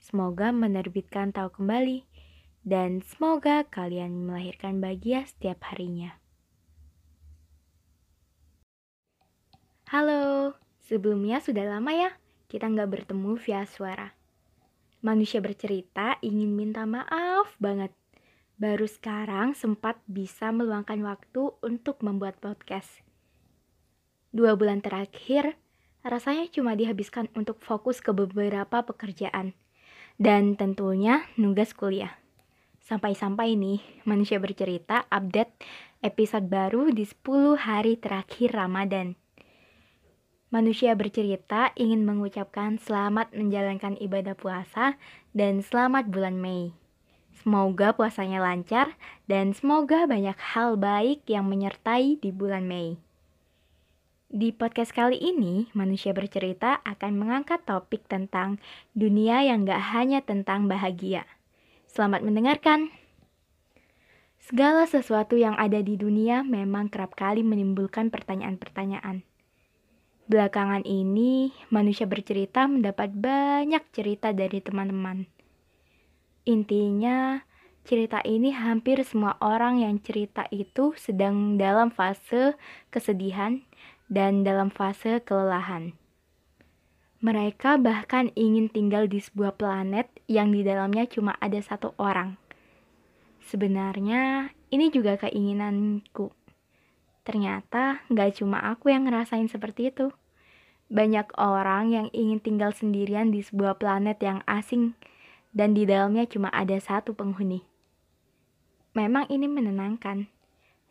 Semoga menerbitkan tahu kembali dan semoga kalian melahirkan bahagia setiap harinya. Halo, sebelumnya sudah lama ya kita nggak bertemu via suara. Manusia bercerita ingin minta maaf banget. Baru sekarang sempat bisa meluangkan waktu untuk membuat podcast. Dua bulan terakhir, rasanya cuma dihabiskan untuk fokus ke beberapa pekerjaan dan tentunya nugas kuliah. Sampai-sampai nih, manusia bercerita update episode baru di 10 hari terakhir Ramadan. Manusia bercerita ingin mengucapkan selamat menjalankan ibadah puasa dan selamat bulan Mei. Semoga puasanya lancar dan semoga banyak hal baik yang menyertai di bulan Mei. Di podcast kali ini, manusia bercerita akan mengangkat topik tentang dunia yang gak hanya tentang bahagia. Selamat mendengarkan. Segala sesuatu yang ada di dunia memang kerap kali menimbulkan pertanyaan-pertanyaan. Belakangan ini, manusia bercerita mendapat banyak cerita dari teman-teman. Intinya, cerita ini hampir semua orang yang cerita itu sedang dalam fase kesedihan dan dalam fase kelelahan. Mereka bahkan ingin tinggal di sebuah planet yang di dalamnya cuma ada satu orang. Sebenarnya ini juga keinginanku. Ternyata gak cuma aku yang ngerasain seperti itu. Banyak orang yang ingin tinggal sendirian di sebuah planet yang asing dan di dalamnya cuma ada satu penghuni. Memang ini menenangkan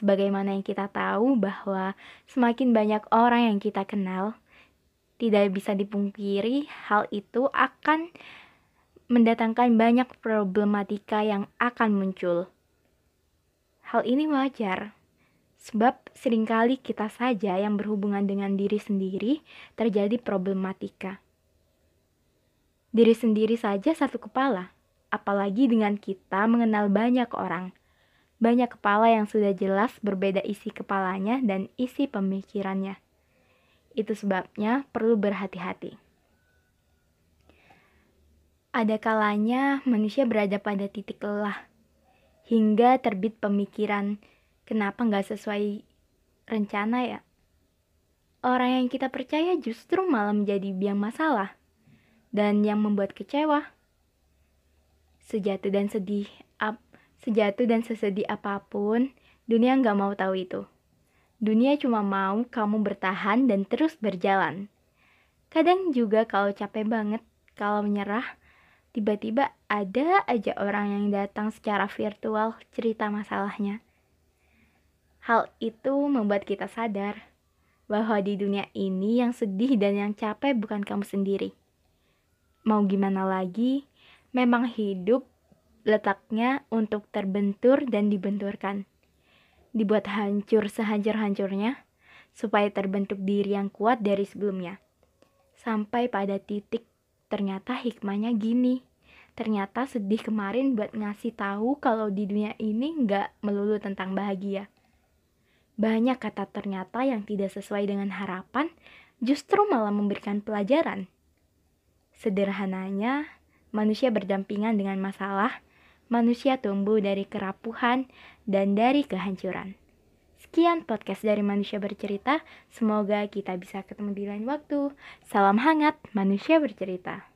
Sebagaimana yang kita tahu bahwa semakin banyak orang yang kita kenal, tidak bisa dipungkiri hal itu akan mendatangkan banyak problematika yang akan muncul. Hal ini wajar, sebab sering kali kita saja yang berhubungan dengan diri sendiri terjadi problematika. Diri sendiri saja satu kepala, apalagi dengan kita mengenal banyak orang banyak kepala yang sudah jelas berbeda isi kepalanya dan isi pemikirannya. Itu sebabnya perlu berhati-hati. Ada kalanya manusia berada pada titik lelah, hingga terbit pemikiran, kenapa nggak sesuai rencana ya? Orang yang kita percaya justru malah menjadi biang masalah, dan yang membuat kecewa. Sejatuh dan sedih Sejatuh dan sesedih apa pun, dunia nggak mau tahu itu. Dunia cuma mau kamu bertahan dan terus berjalan. Kadang juga kalau capek banget, kalau menyerah, tiba-tiba ada aja orang yang datang secara virtual cerita masalahnya. Hal itu membuat kita sadar bahwa di dunia ini yang sedih dan yang capek bukan kamu sendiri. Mau gimana lagi, memang hidup letaknya untuk terbentur dan dibenturkan. Dibuat hancur sehancur-hancurnya, supaya terbentuk diri yang kuat dari sebelumnya. Sampai pada titik, ternyata hikmahnya gini. Ternyata sedih kemarin buat ngasih tahu kalau di dunia ini nggak melulu tentang bahagia. Banyak kata ternyata yang tidak sesuai dengan harapan, justru malah memberikan pelajaran. Sederhananya, manusia berdampingan dengan masalah, manusia tumbuh dari kerapuhan dan dari kehancuran. Sekian podcast dari Manusia Bercerita. Semoga kita bisa ketemu di lain waktu. Salam hangat, Manusia Bercerita.